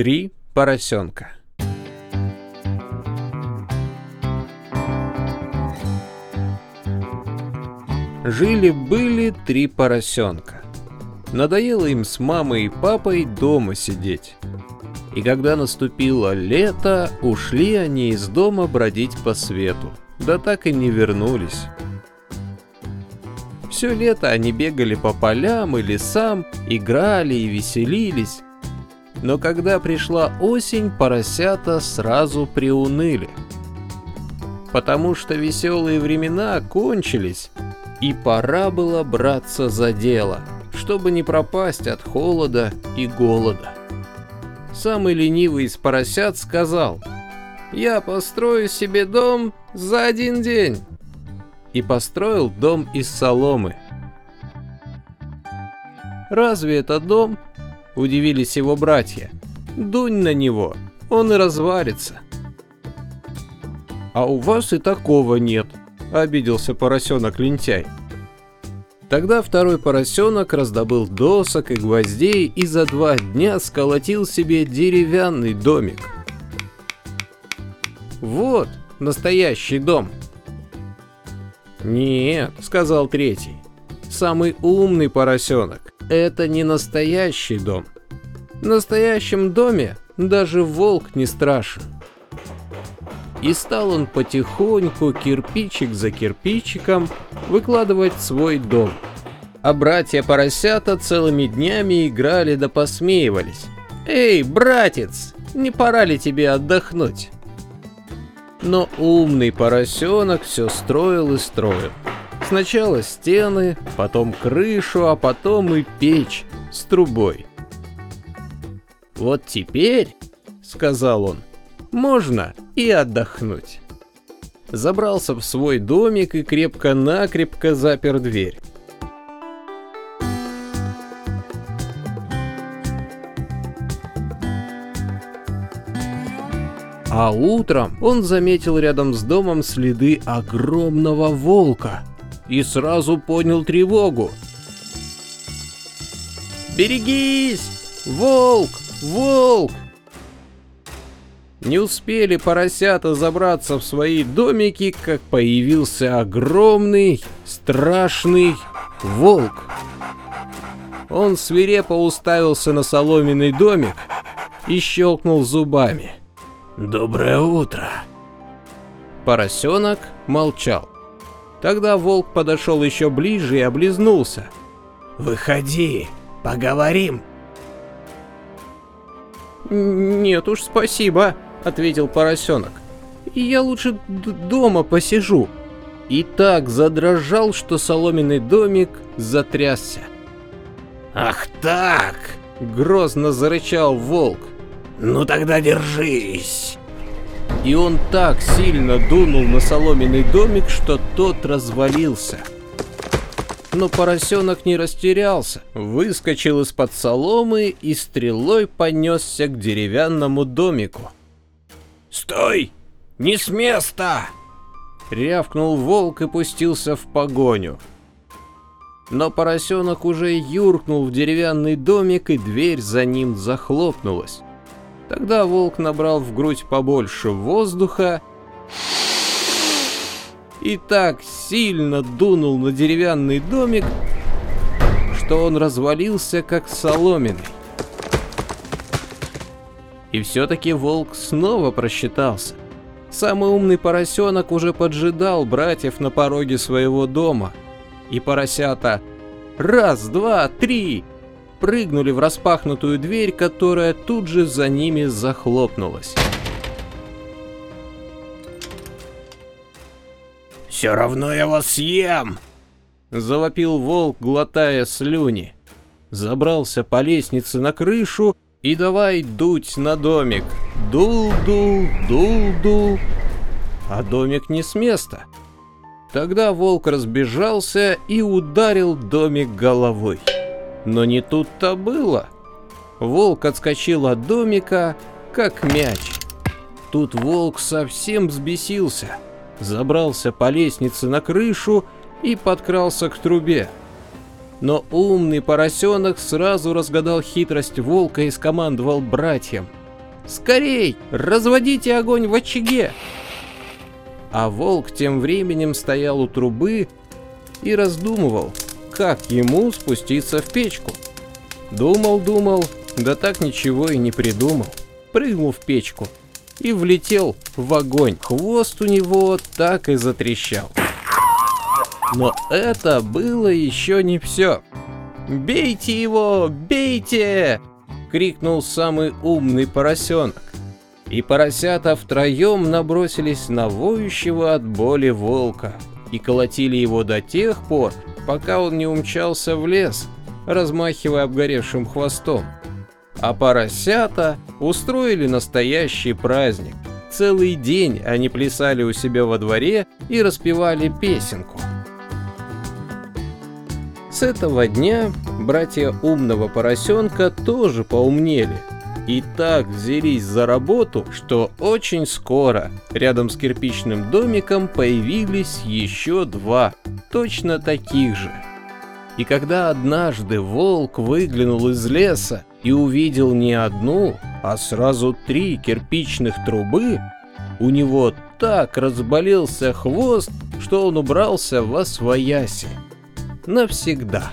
Три поросенка. Жили-были три поросенка. Надоело им с мамой и папой дома сидеть. И когда наступило лето, ушли они из дома бродить по свету. Да так и не вернулись. Все лето они бегали по полям и лесам, играли и веселились. Но когда пришла осень, поросята сразу приуныли. Потому что веселые времена кончились, и пора было браться за дело, чтобы не пропасть от холода и голода. Самый ленивый из поросят сказал, «Я построю себе дом за один день» и построил дом из соломы. «Разве это дом?» – удивились его братья. «Дунь на него, он и разварится». «А у вас и такого нет», – обиделся поросенок-лентяй. Тогда второй поросенок раздобыл досок и гвоздей и за два дня сколотил себе деревянный домик. «Вот настоящий дом», «Нет», — сказал третий, — «самый умный поросенок. Это не настоящий дом. В настоящем доме даже волк не страшен». И стал он потихоньку, кирпичик за кирпичиком, выкладывать свой дом. А братья-поросята целыми днями играли да посмеивались. «Эй, братец, не пора ли тебе отдохнуть?» Но умный поросенок все строил и строил. Сначала стены, потом крышу, а потом и печь с трубой. «Вот теперь, — сказал он, — можно и отдохнуть». Забрался в свой домик и крепко-накрепко запер дверь. А утром он заметил рядом с домом следы огромного волка и сразу понял тревогу. «Берегись! Волк! Волк!» Не успели поросята забраться в свои домики, как появился огромный, страшный волк. Он свирепо уставился на соломенный домик и щелкнул зубами. «Доброе утро!» Поросенок молчал. Тогда волк подошел еще ближе и облизнулся. «Выходи, поговорим!» «Нет уж, спасибо», — ответил поросенок. «Я лучше дома посижу». И так задрожал, что соломенный домик затрясся. «Ах так!» — грозно зарычал волк. «Ну тогда держись!» И он так сильно дунул на соломенный домик, что тот развалился. Но поросенок не растерялся, выскочил из-под соломы и стрелой понесся к деревянному домику. «Стой! Не с места!» Рявкнул волк и пустился в погоню. Но поросенок уже юркнул в деревянный домик, и дверь за ним захлопнулась. Тогда волк набрал в грудь побольше воздуха и так сильно дунул на деревянный домик, что он развалился как соломенный. И все-таки волк снова просчитался. Самый умный поросенок уже поджидал братьев на пороге своего дома. И поросята «Раз, два, три!» Прыгнули в распахнутую дверь, которая тут же за ними захлопнулась. «Все равно я вас съем!» Завопил волк, глотая слюни. Забрался по лестнице на крышу и давай дуть на домик. Дул-дул, дул-дул. А домик не с места. Тогда волк разбежался и ударил домик головой. Но не тут-то было. Волк отскочил от домика, как мяч. Тут волк совсем взбесился, забрался по лестнице на крышу и подкрался к трубе. Но умный поросенок сразу разгадал хитрость волка и скомандовал братьям. Скорей, разводите огонь в очаге!» А волк тем временем стоял у трубы и раздумывал, как ему спуститься в печку. Думал-думал, да так ничего и не придумал. Прыгнул в печку и влетел в огонь. Хвост у него так и затрещал. Но это было еще не все. «Бейте его! Бейте!» — крикнул самый умный поросенок. И поросята втроем набросились на воющего от боли волка и колотили его до тех пор, пока он не умчался в лес, размахивая обгоревшим хвостом. А поросята устроили настоящий праздник. Целый день они плясали у себя во дворе и распевали песенку. С этого дня братья умного поросенка тоже поумнели и так взялись за работу, что очень скоро рядом с кирпичным домиком появились еще два, точно таких же. И когда однажды волк выглянул из леса и увидел не одну, а сразу три кирпичных трубы, у него так разболелся хвост, что он убрался во свояси навсегда.